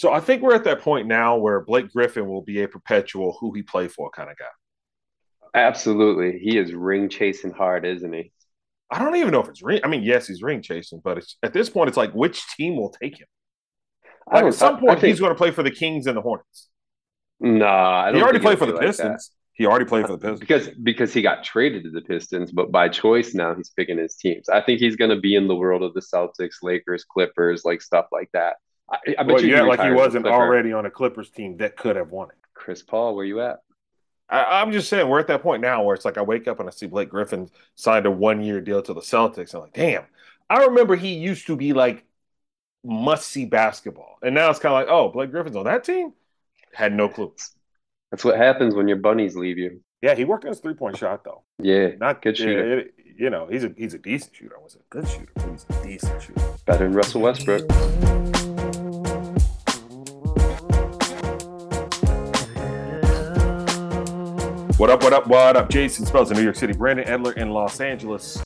So I think we're at that point now where Blake Griffin will be a perpetual who he played for kind of guy. Absolutely. He is ring chasing hard, isn't he? I don't even know if it's ring. I mean, yes, he's ring chasing, but it's at this point, it's like which team will take him? Like at some point, think, he's going to play for the Kings and the Hornets. Nah, he already played for the like Pistons. That. He already played for the Pistons because because he got traded to the Pistons, but by choice now he's picking his teams. I think he's going to be in the world of the Celtics, Lakers, Clippers, like stuff like that. I, I bet well, you yeah, like he wasn't already on a Clippers team that could have won it. Chris Paul, where you at? I, am just saying we're at that point now where it's like I wake up and I see Blake Griffin signed a one year deal to the Celtics. I'm like, damn. I remember he used to be like must see basketball, and now it's kind of like, oh, Blake Griffin's on that team. Had no clue. That's what happens when your bunnies leave you. Yeah, he worked on his three point shot though. Yeah, not good shooter. It, you know, he's a he's a decent shooter. I was a good shooter. He's a decent shooter. Better than Russell Westbrook. What up, what up, what up? Jason Spells in New York City, Brandon Edler in Los Angeles.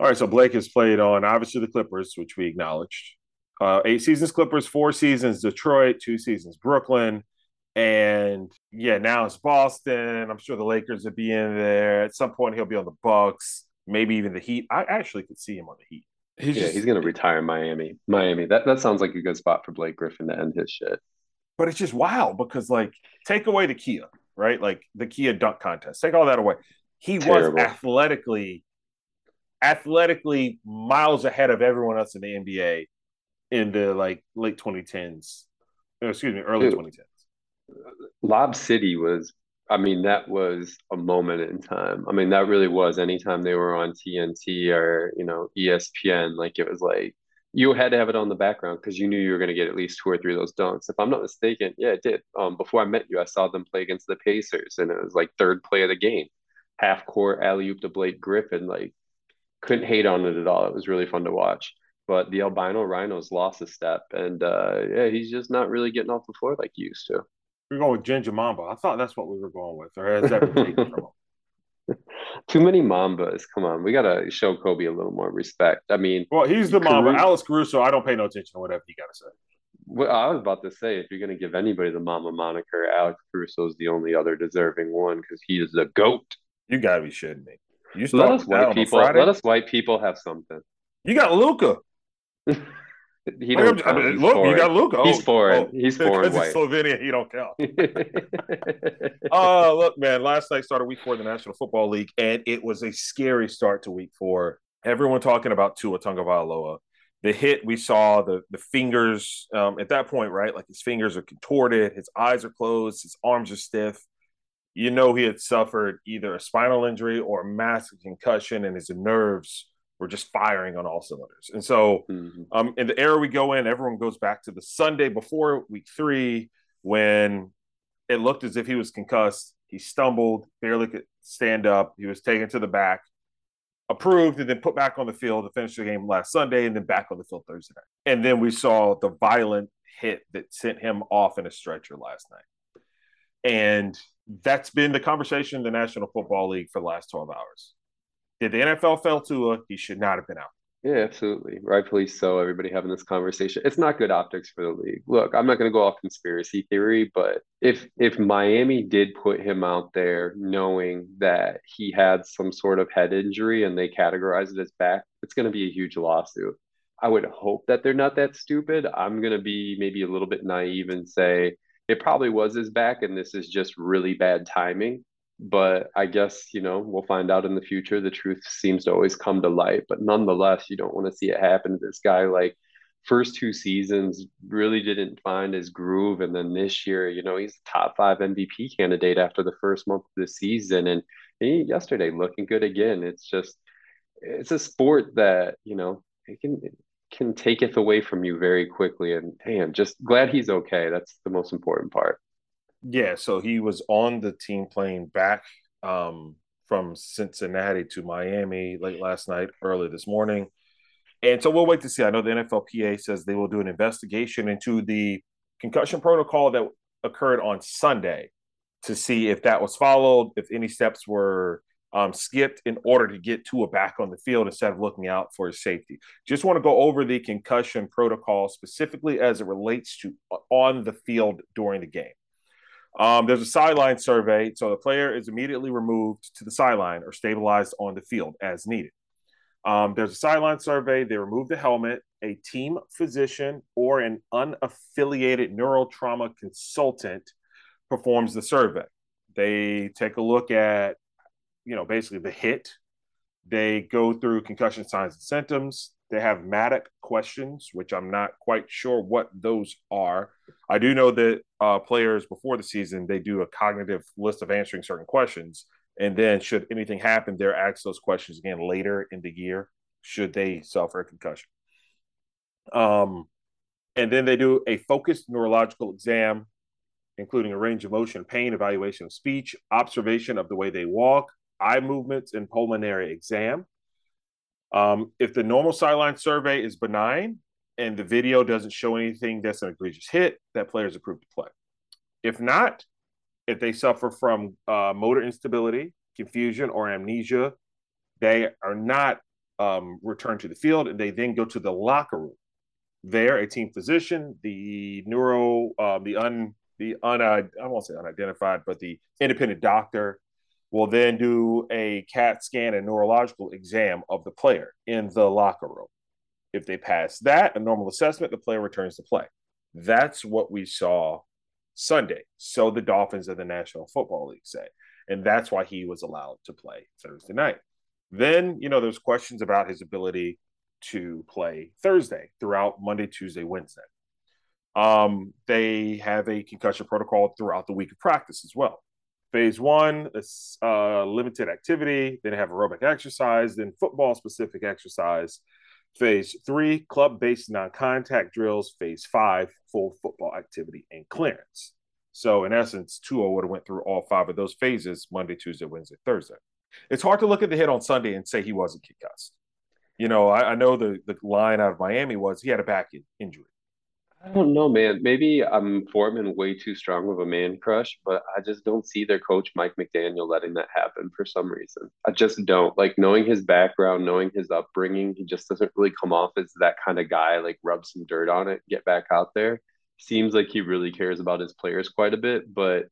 All right, so Blake has played on obviously the Clippers, which we acknowledged. Uh, eight seasons Clippers, four seasons Detroit, two seasons Brooklyn. And yeah, now it's Boston. I'm sure the Lakers will be in there. At some point, he'll be on the Bucks, maybe even the Heat. I actually could see him on the Heat. He's yeah, just, he's going to retire Miami. Miami. That that sounds like a good spot for Blake Griffin to end his shit. But it's just wild because like take away the Kia right? Like the Kia dunk contest. Take all that away. He Terrible. was athletically, athletically miles ahead of everyone else in the NBA in the like late 2010s. Excuse me, early Dude, 2010s. Lob City was, I mean, that was a moment in time. I mean, that really was. Anytime they were on TNT or you know ESPN, like it was like you had to have it on the background because you knew you were going to get at least two or three of those dunks. If I'm not mistaken, yeah, it did. Um, before I met you, I saw them play against the Pacers, and it was like third play of the game, half court alley oop to Blake Griffin. Like, couldn't hate on it at all. It was really fun to watch. But the albino rhinos lost a step, and uh, yeah, he's just not really getting off the floor like he used to. We're going with Ginger Mamba. I thought that's what we were going with, or has that been taken from him? Too many Mambas. Come on, we gotta show Kobe a little more respect. I mean, well, he's the Mamba. Alex Caruso, I don't pay no attention to whatever he gotta say. Well, I was about to say, if you're gonna give anybody the Mamba moniker, Alex Caruso is the only other deserving one because he is the goat. You gotta be shitting me. You let us white people. Let us white people have something. You got Luka. He don't I mean, look, you got Luka. Oh, he's foreign. Oh, he's foreign white. Slovenia, he don't count. Oh, uh, look, man. Last night started week four of the National Football League, and it was a scary start to week four. Everyone talking about Tua Tagovailoa. The hit we saw, the the fingers um, at that point, right? Like his fingers are contorted, his eyes are closed, his arms are stiff. You know he had suffered either a spinal injury or a massive concussion, and his nerves we're just firing on all cylinders. And so, mm-hmm. um, in the era we go in, everyone goes back to the Sunday before week three when it looked as if he was concussed. He stumbled, barely could stand up. He was taken to the back, approved, and then put back on the field to finish the game last Sunday, and then back on the field Thursday night. And then we saw the violent hit that sent him off in a stretcher last night. And that's been the conversation in the National Football League for the last 12 hours. Did the NFL fail Tua? He should not have been out. Yeah, absolutely. Rightfully so. Everybody having this conversation. It's not good optics for the league. Look, I'm not going to go off conspiracy theory, but if if Miami did put him out there knowing that he had some sort of head injury and they categorize it as back, it's going to be a huge lawsuit. I would hope that they're not that stupid. I'm going to be maybe a little bit naive and say it probably was his back and this is just really bad timing but I guess you know we'll find out in the future. The truth seems to always come to light, but nonetheless, you don't want to see it happen to this guy. Like first two seasons really didn't find his groove, and then this year, you know, he's top five MVP candidate after the first month of the season, and he, yesterday looking good again. It's just it's a sport that you know it can it can take it away from you very quickly, and I'm just glad he's okay. That's the most important part. Yeah, so he was on the team plane back um, from Cincinnati to Miami late last night, early this morning. And so we'll wait to see. I know the NFLPA says they will do an investigation into the concussion protocol that occurred on Sunday to see if that was followed, if any steps were um, skipped in order to get Tua back on the field instead of looking out for his safety. Just want to go over the concussion protocol specifically as it relates to on the field during the game. Um, there's a sideline survey, so the player is immediately removed to the sideline or stabilized on the field as needed. Um, there's a sideline survey. They remove the helmet. A team physician or an unaffiliated neurotrauma consultant performs the survey. They take a look at, you know, basically the hit. They go through concussion signs and symptoms. They have Maddocks questions, which I'm not quite sure what those are. I do know that uh, players before the season they do a cognitive list of answering certain questions, and then should anything happen, they're asked those questions again later in the year. Should they suffer a concussion? Um, and then they do a focused neurological exam, including a range of motion, pain, evaluation of speech, observation of the way they walk, eye movements, and pulmonary exam. Um, if the normal sideline survey is benign and the video doesn't show anything that's an egregious hit, that player is approved to play. If not, if they suffer from uh, motor instability, confusion, or amnesia, they are not um, returned to the field and they then go to the locker room. There, a team physician, the neuro, uh, the un, the un, I won't say unidentified, but the independent doctor will then do a CAT scan and neurological exam of the player in the locker room. If they pass that, a normal assessment, the player returns to play. That's what we saw Sunday. So the Dolphins of the National Football League say. And that's why he was allowed to play Thursday night. Then, you know, there's questions about his ability to play Thursday throughout Monday, Tuesday, Wednesday. Um, they have a concussion protocol throughout the week of practice as well. Phase one uh, limited activity, then have aerobic exercise, then football specific exercise. Phase three, club based non contact drills. Phase five, full football activity and clearance. So, in essence, Tua would have went through all five of those phases Monday, Tuesday, Wednesday, Thursday. It's hard to look at the hit on Sunday and say he wasn't concussed. You know, I, I know the, the line out of Miami was he had a back injury. I don't know, man. Maybe I'm forming way too strong of a man crush, but I just don't see their coach Mike McDaniel letting that happen for some reason. I just don't. Like knowing his background, knowing his upbringing, he just doesn't really come off as that kind of guy. Like rub some dirt on it, get back out there. Seems like he really cares about his players quite a bit, but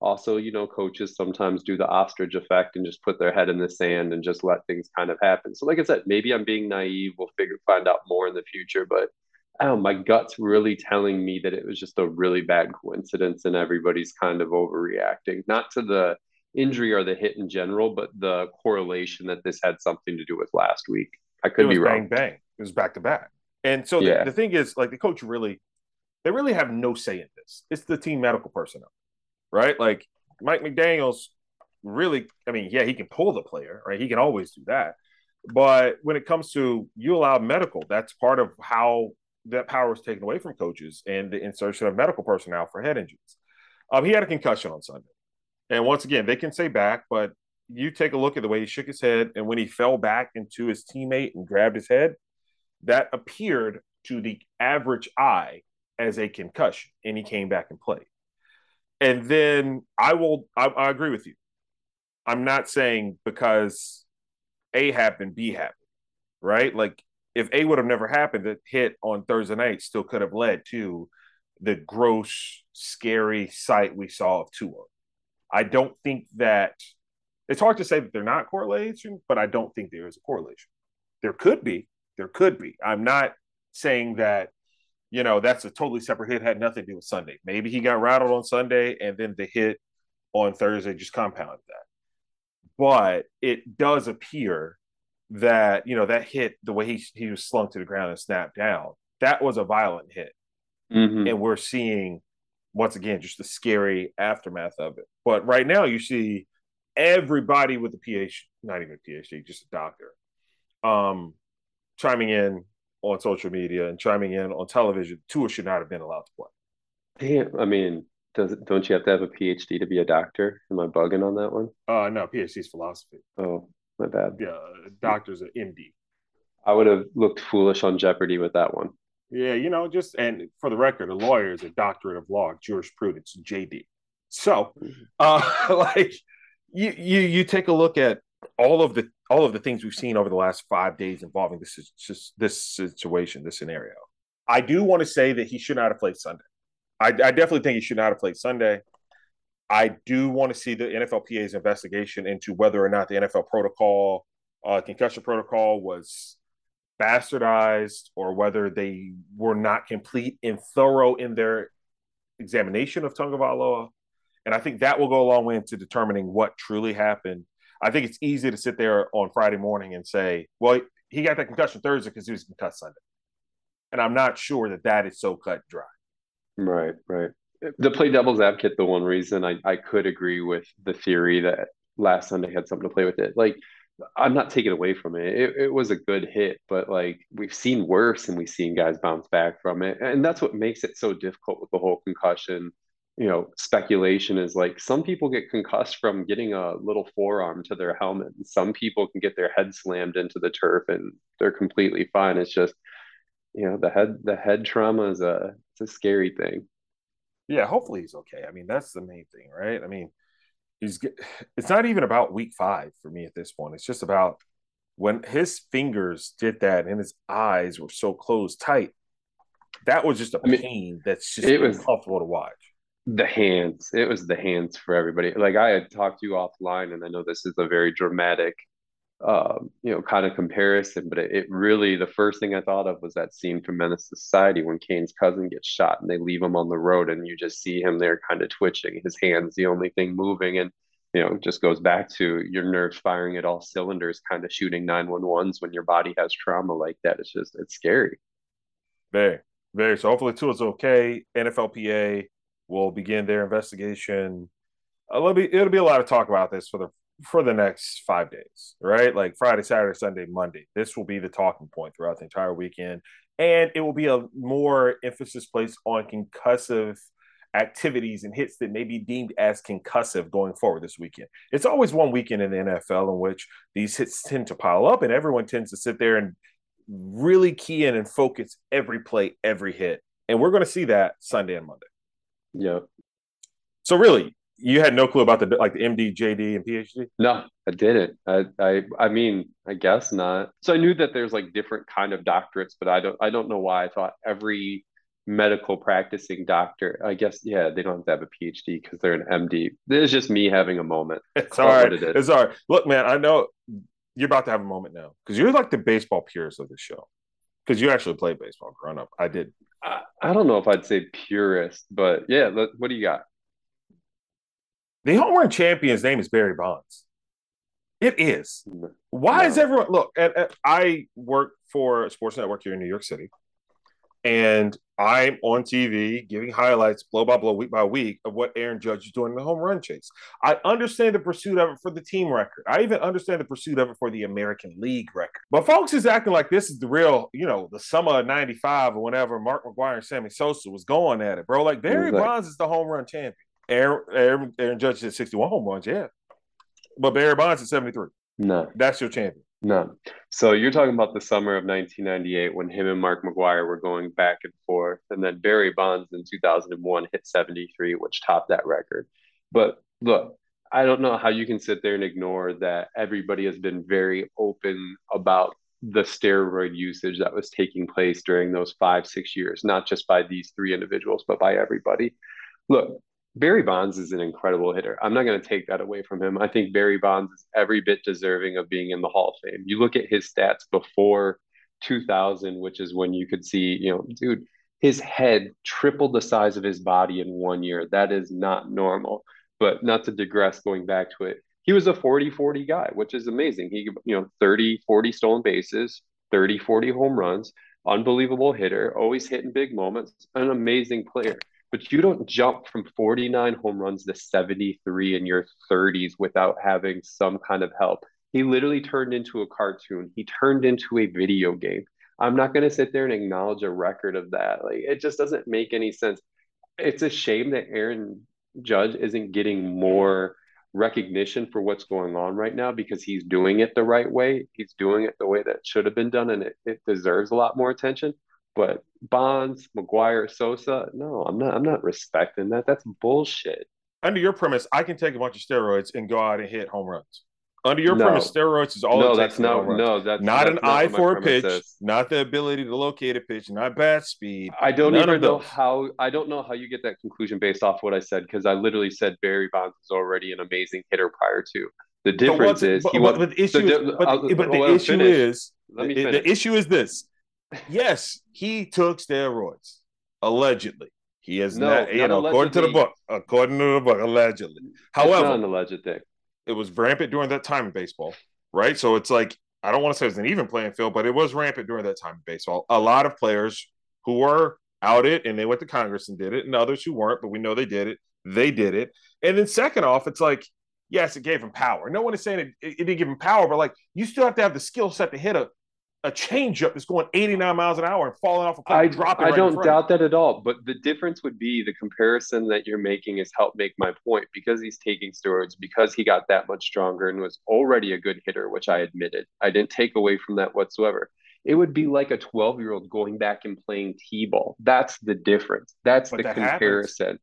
also, you know, coaches sometimes do the ostrich effect and just put their head in the sand and just let things kind of happen. So, like I said, maybe I'm being naive. We'll figure find out more in the future, but oh, my gut's really telling me that it was just a really bad coincidence and everybody's kind of overreacting, not to the injury or the hit in general, but the correlation that this had something to do with last week. I could be wrong. Bang bang. It was back to back. And so yeah. the, the thing is, like the coach really, they really have no say in this. It's the team medical personnel, right? Like Mike McDaniel's really, I mean, yeah, he can pull the player, right? He can always do that. But when it comes to you allow medical, that's part of how that power was taken away from coaches and the insertion of medical personnel for head injuries. Um, he had a concussion on Sunday. And once again, they can say back, but you take a look at the way he shook his head and when he fell back into his teammate and grabbed his head, that appeared to the average eye as a concussion, and he came back and played. And then I will, I, I agree with you. I'm not saying because A happened, B happened, right? Like if A would have never happened, the hit on Thursday night still could have led to the gross, scary sight we saw of Tua. I don't think that it's hard to say that they're not correlation, but I don't think there is a correlation. There could be, there could be. I'm not saying that, you know, that's a totally separate hit, had nothing to do with Sunday. Maybe he got rattled on Sunday and then the hit on Thursday just compounded that. But it does appear that you know that hit the way he he was slung to the ground and snapped down that was a violent hit. Mm-hmm. and we're seeing once again just the scary aftermath of it. But right now you see everybody with a phd not even a phd just a doctor um chiming in on social media and chiming in on television. Tua should not have been allowed to play. Damn, i mean does don't you have to have a phd to be a doctor? Am i bugging on that one? Uh no phd is philosophy. Oh my bad. Yeah, doctor's an MD. I would have looked foolish on Jeopardy with that one. Yeah, you know, just and for the record, a lawyer is a doctorate of law, jurisprudence, JD. So, mm-hmm. uh, like you you you take a look at all of the all of the things we've seen over the last five days involving this this situation, this scenario. I do want to say that he should not have played Sunday. I, I definitely think he should not have played Sunday. I do want to see the NFLPA's investigation into whether or not the NFL protocol, uh, concussion protocol, was bastardized or whether they were not complete and thorough in their examination of Tagovailoa. And I think that will go a long way into determining what truly happened. I think it's easy to sit there on Friday morning and say, well, he got that concussion Thursday because he was concussed Sunday. And I'm not sure that that is so cut dry. Right, right. To play devil's advocate, the one reason I, I could agree with the theory that last Sunday had something to play with it. Like, I'm not taking away from it. it. It was a good hit, but like we've seen worse and we've seen guys bounce back from it. And that's what makes it so difficult with the whole concussion you know speculation is like some people get concussed from getting a little forearm to their helmet and some people can get their head slammed into the turf and they're completely fine it's just you know the head the head trauma is a it's a scary thing yeah hopefully he's okay. I mean that's the main thing right? I mean he's it's not even about week five for me at this point. It's just about when his fingers did that and his eyes were so closed tight that was just a I mean, pain that's just it was uncomfortable to watch. the hands. It was the hands for everybody. Like i had talked to you offline and i know this is a very dramatic um, you know kind of comparison but it, it, really the first thing i thought of was that scene from menace society when Caine's cousin gets shot and they leave him on the road and you just see him there kind of twitching his hands the only thing moving and you know just goes back to your nerves firing at all cylinders kind of shooting 911s when your body has trauma like that. It's just it's scary. Very very. So hopefully Tua is okay. Nflpa will begin their investigation. Uh, it'll be it'll be a lot of talk about this for the for the next five days, right? Like Friday, Saturday, Sunday, Monday. This will be the talking point throughout the entire weekend, and it will be a more emphasis placed on concussive activities and hits that may be deemed as concussive going forward this weekend. It's always one weekend in the NFL in which these hits tend to pile up, and everyone tends to sit there and really key in and focus every play, every hit. And we're going to see that Sunday and Monday. Yeah. So really, you had no clue about the like the MD, JD, and PhD? No, I didn't. I, I I mean, I guess not. So I knew that there's like different kind of doctorates, but I don't I don't know why I thought every medical practicing doctor, I guess, yeah, they don't have to have a PhD because they're an MD. It's just me having a moment. It's all right. It it's all right. Look, man, I know you're about to have a moment now because you're like the baseball purist of the show because you actually played baseball growing up. I did. I, I don't know if I'd say purist, but yeah. what do you got? The home run champion's name is Barry Bonds. It is. Why no. is everyone look? And, and I work for a sports network here in New York City, and I'm on TV giving highlights blow by blow, week by week of what Aaron Judge is doing in the home run chase. I understand the pursuit of it for the team record. I even understand the pursuit of it for the American League record. But folks is acting like this is the real, you know, the summer of 95 or whenever Mark McGwire and Sammy Sosa was going at it, bro. Like Barry like, Bonds is the home run champion. Aaron, Aaron, Aaron Judge did 61 home runs, yeah. But Barry Bonds is 73. No. That's your champion. No. So you're talking about the summer of 1998 when him and Mark McGwire were going back and forth. And then Barry Bonds in 2001 hit 73, which topped that record. But look, I don't know how you can sit there and ignore that everybody has been very open about the steroid usage that was taking place during those five, six years, not just by these three individuals, but by everybody. Look, Barry Bonds is an incredible hitter. I'm not going to take that away from him. I think Barry Bonds is every bit deserving of being in the Hall of Fame. You look at his stats before 2000, which is when you could see, you know, dude, his head tripled the size of his body in one year. That is not normal. But not to digress, going back to it, he was a 40 40 guy, which is amazing. He, you know, 30, 40 stolen bases, 30, 40 home runs, unbelievable hitter, always hitting big moments, an amazing player but you don't jump from 49 home runs to 73 in your 30s without having some kind of help. He literally turned into a cartoon. He turned into a video game. I'm not going to sit there and acknowledge a record of that. Like it just doesn't make any sense. It's a shame that Aaron Judge isn't getting more recognition for what's going on right now because he's doing it the right way. He's doing it the way that should have been done and it, it deserves a lot more attention. But Bonds, McGwire, Sosa, no, I'm not. I'm not respecting that. That's bullshit. Under your premise, I can take a bunch of steroids and go out and hit home runs. Under your No. premise, steroids is all no, that's not no, that's not that's an not eye for a pitch, is. not the ability to locate a pitch, not bat speed. I don't even know how I don't know how you get that conclusion based off what I said because I literally said Barry Bonds was already an amazing hitter prior to. The difference is but, he but the issue, di- is, but, I'll- but oh, the well, issue finish. is Let me the, finish. the issue is this. Yes, he took steroids allegedly. He has No, not, you know, according to the book, according to the book, allegedly. However, an alleged thing. it was rampant during that time in baseball, right? So it's like I don't want to say it was an even playing field, but it was rampant during that time in baseball. A lot of players who were outed and they went to Congress and did it, and others who weren't, but we know they did it. They did it. And then second off, it's like, yes, it gave him power. No one is saying it, it didn't give him power, but like you still have to have the skill set to hit a a changeup that's going 89 miles an hour and falling off a plate I, dropping I right don't doubt that at all. But the difference would be the comparison that you're making is help make my point because he's taking steroids, because he got that much stronger and was already a good hitter, which I admitted. I didn't take away from that whatsoever. It would be like a 12 year old going back and playing T ball. That's the difference. That's But the that comparison. Pa-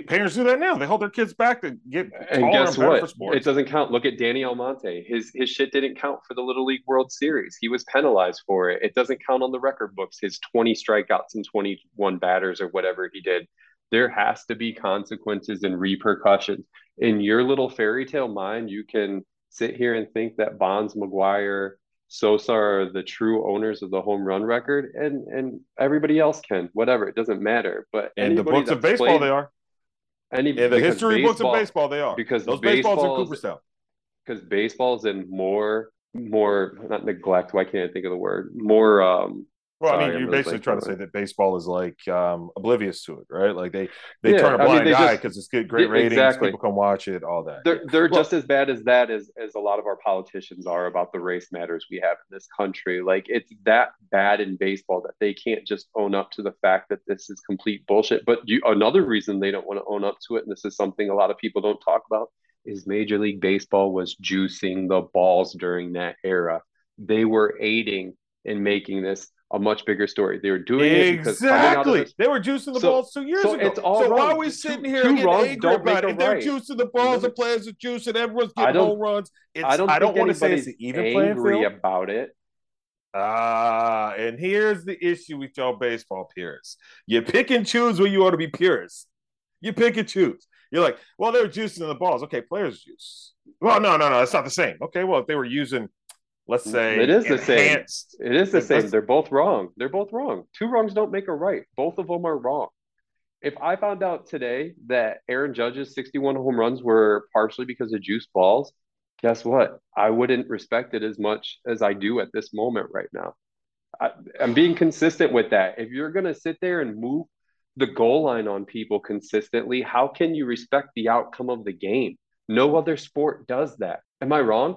Parents do that now. They hold their kids back to get And guess better what? It doesn't count. Look at Danny Almonte. His his shit didn't count for the Little League World Series. He was penalized for it. It doesn't count on the record books. His 20 strikeouts and 21 batters or whatever he did. There has to be consequences and repercussions. In your little fairy tale mind, you can sit here and think that Bonds, McGwire, Sosa are the true owners of the home run record, and and everybody else can. Whatever, it doesn't matter. But in the books of baseball, played- they are. Any In the history books of baseball- baseball, they are. because Those baseballs in baseball Cooperstown. because baseball's in more more not neglect why can't i think of the word more um Well, I Sorry, mean, I'm you're basically trying to say that baseball is like um, oblivious to it, right? Like they they Yeah, turn a mean, blind they eye because it's good, great ratings. exactly. People come watch it, all that. they're they're Well- just as bad as that as as a lot of our politicians are about the race matters we have in this country like it's that bad in baseball that they can't just own up to the fact that this is complete bullshit but you another reason they don't want to own up to it and this is something a lot of people don't talk about is major league baseball was juicing the balls during that era they were aiding in making this a much bigger story they were doing it out of Exactly. this They were juicing the So- balls two years so ago. it's all so why are we Two- sitting here two getting wrongs angry about it? They're right. juicing the balls, the players are juicing, everyone's getting home runs. It's, I don't I don't want to say it's even playing angry field. about it. Ah, and here's the issue with y'all baseball purists. You pick and choose where you ought to be purists. You pick and choose. You're like, well, they're juicing the balls. Okay, players juice. Well, no, no, no, it's not the same. Okay, well, if they were using, let's say, It is the same. It is the same. They're both wrong. They're both wrong. Two wrongs don't make a right. Both of them are wrong. If I found out today that Aaron Judge's 61 home runs were partially because of juice balls, guess what? I wouldn't respect it as much as I do at this moment right now. I, I'm being consistent with that. If you're going to sit there and move the goal line on people consistently, how can you respect the outcome of the game? No other sport does that. Am I wrong?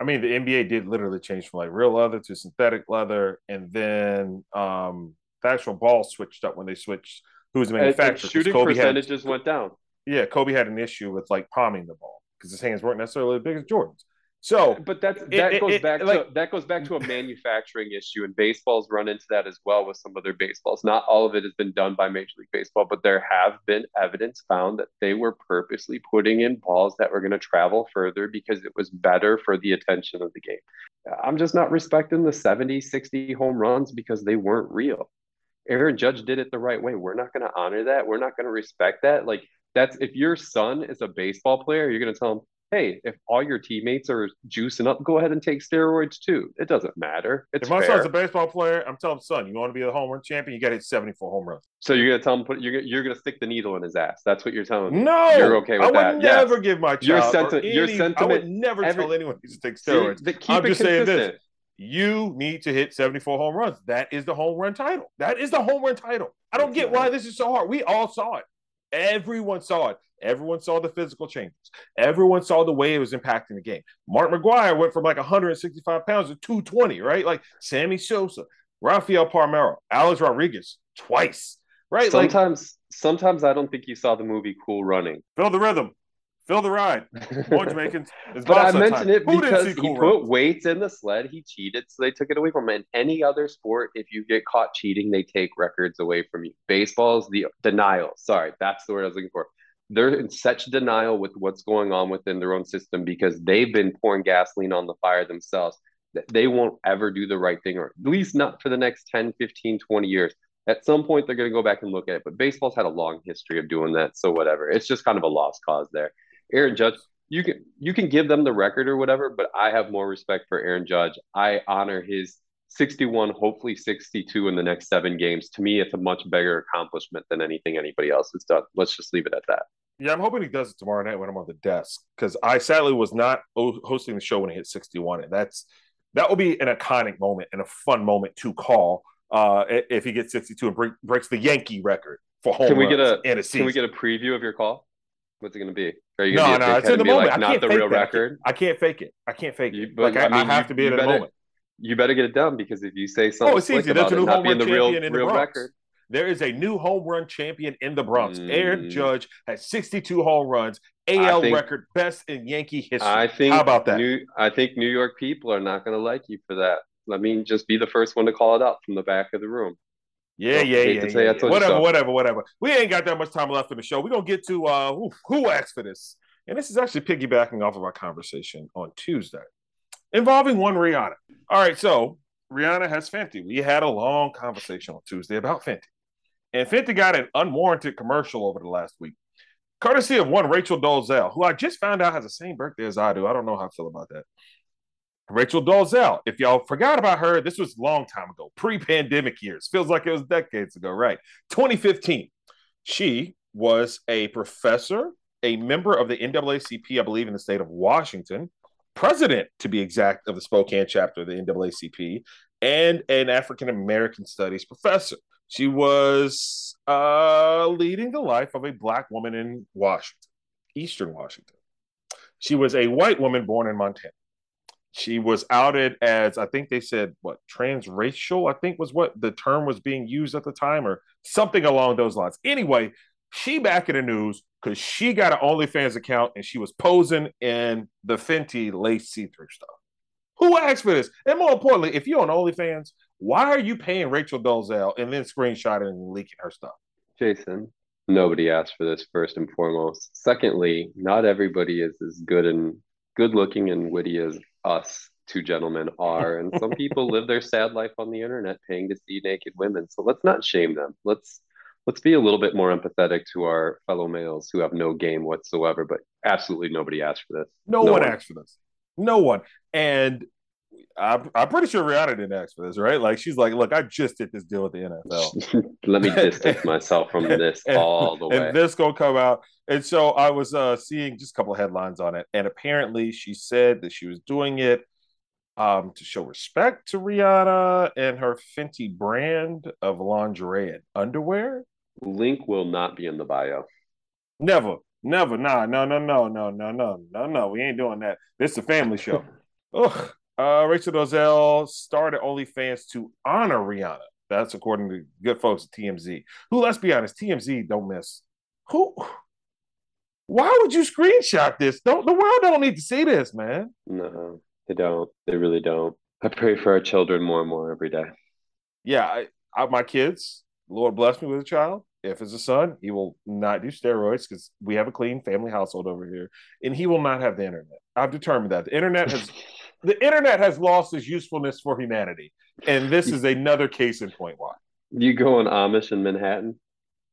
I mean, the NBA did literally change from like real leather to synthetic leather, and then um, the actual ball switched up when they switched who's the And, and manufacturer. shooting Kobe had- went down. yeah, Kobe had an issue with like palming the ball because his hands weren't necessarily as big as Jordan's. So But that's that it- goes it- back to that goes back to a manufacturing issue, and baseball's run into that as well with some other baseballs. Not all of it has been done by Major League Baseball, but there have been evidence found that they were purposely putting in balls that were going to travel further because it was better for the attention of the game. I'm just not respecting the 70, 60 home runs because they weren't real. Aaron Judge did it the right way. We're not going to honor that. We're not going to respect that. Like that's if your son is a baseball player, you're going to tell him, "Hey, if all your teammates are juicing up, go ahead and take steroids too. It doesn't matter. It's if my fair." son's a baseball player, I'm telling son, you want to be a home run champion, you got to hit 74 home runs. so you're going to tell him put you're gonna- you're going to stick the needle in his ass. That's what you're telling him. No, You're okay with I would that, yes. never give my child Your or senti- your any- I sentiment- would never every- tell anyone to take steroids. the- keep I'm just saying this. You need to hit 74 home runs. That is the home run title. That is the home run title. I don't get why this is so hard. We all saw it. Everyone saw it. Everyone saw the physical changes. Everyone saw the way it was impacting the game. Mark McGwire went from like 165 pounds to 220, right? Like Sammy Sosa, Rafael Palmeiro, Alex Rodriguez twice, right? Like Sometimes sometimes I don't think you saw the movie Cool Running. feel the rhythm, feel the ride. On, Jamaicans. But I time. it because he Cool put weights in the sled. He cheated, so they took it away from him. In any other sport, if you get caught cheating, they take records away from you. Baseball's the denial. Sorry, that's the word I was looking for. they're in such denial with what's going on within their own system because they've been pouring gasoline on the fire themselves that they won't ever do the right thing or at least not for the next 10 15 20 years at some point they're going to go back and look at it but baseball's had a long history of doing that so whatever it's just kind of a lost cause there aaron judge you can you can give them the record or whatever but i have more respect for aaron judge i honor his 61 hopefully 62 in the next seven games to me it's a much bigger accomplishment than anything anybody else has done let's just leave it at that yeah, I'm hoping he does it tomorrow night when I'm on the desk because I sadly was not hosting the show when he hit 61, and that's that will be an iconic moment and a fun moment to call uh, if he gets 62 and break, breaks the Yankee record for home can we get a, a season. Can we get a preview of your call? What's it going to be? Are you no, no, it's in the moment. Like, not the real that. record. I can't, I can't, fake it. I can't fake it. like I, I, mean, I have you, to be in the moment. You better get it done because if you say something, oh, it's easy. That's a new home run champion real, in the real Bronx. record. There is a new home run champion in the Bronx. Mm. Aaron Judge has 62 home runs, AL think, record, best in Yankee history. I think. How about that? New, I think New York people are not going to like you for that. Let me just be the first one to call it out from the back of the room. Yeah, yeah, yeah, yeah, yeah. Whatever, whatever, whatever. We ain't got that much time left in the show. We're gonna get to uh who, who asked for this. And this is actually piggybacking off of our conversation on Tuesday involving one Rihanna. All right, so Rihanna has Fenty. We had a long conversation on Tuesday about Fenty. And Fenty got an unwarranted commercial over the last week, courtesy of one Rachel Dolezal, who I just found out has the same birthday as I do. I don't know how I feel about that. Rachel Dolezal, if y'all forgot about her, this was a long time ago, pre-pandemic years. Feels like it was decades ago, right? 2015. She was a professor, a member of the NAACP, I believe, in the state of Washington, president, to be exact, of the Spokane chapter of the NAACP, and an African American studies professor. She was uh, leading the life of a Black woman in Washington, Eastern Washington. She was a white woman born in Montana. She was outed as, I think they said, what, transracial, I think was what the term was being used at the time, or something along those lines. Anyway, she back in the news because she got an OnlyFans account and she was posing in the Fenty lace see through stuff. Who asked for this? And more importantly, if you're on OnlyFans, why are you paying Rachel Dolezal and then screenshotting and leaking her stuff? Jason, nobody asked for this first and foremost. Secondly, not everybody is as good and good looking and witty as us two gentlemen are. And some people live their sad life on the internet paying to see naked women. So let's not shame them. Let's let's be a little bit more empathetic to our fellow males who have no game whatsoever. But absolutely nobody asked for this. No, no one, one asked for this. No one. And I'm, I'm pretty sure Rihanna didn't ask for this, right? Like she's like, look, I just did this deal with the NFL. Let me distance myself from this and, all the way. And this gonna come out. And so I was uh, seeing just a couple of headlines on it, and apparently she said that she was doing it um, to show respect to Rihanna and her Fenty brand of lingerie and underwear. Link will not be in the bio. Never, never, nah, no, no, no, no, no, no, no, no. We ain't doing that. This is a family show. Ugh. Uh, Rachel Dolezal started OnlyFans to honor Rihanna. That's according to good folks at TMZ. Who, let's be honest, TMZ don't miss. Who? Why would you screenshot this? Don't the world don't need to see this, man. No, they don't. They really don't. I pray for our children more and more every day. Yeah, I, I, my kids. Lord bless me with a child. If it's a son, he will not do steroids because we have a clean family household over here, and he will not have the internet. I've determined that the internet has the internet has lost its usefulness for humanity, and this is another case in point why. You going Amish in Manhattan?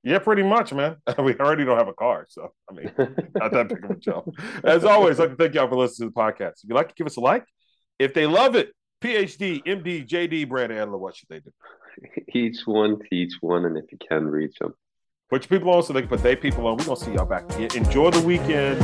Yeah, pretty much, man. we already don't have a car, so I mean, not that big of a jump. As always, I'd like to thank y'all for listening to the podcast. If you'd like to give us a like, if they love it, PhD, MD, JD, Brand Adler, what should they do? Each one teach one, and if you can reach them. Put your people on so they can put their people on. We're gonna see y'all back again. Enjoy the weekend.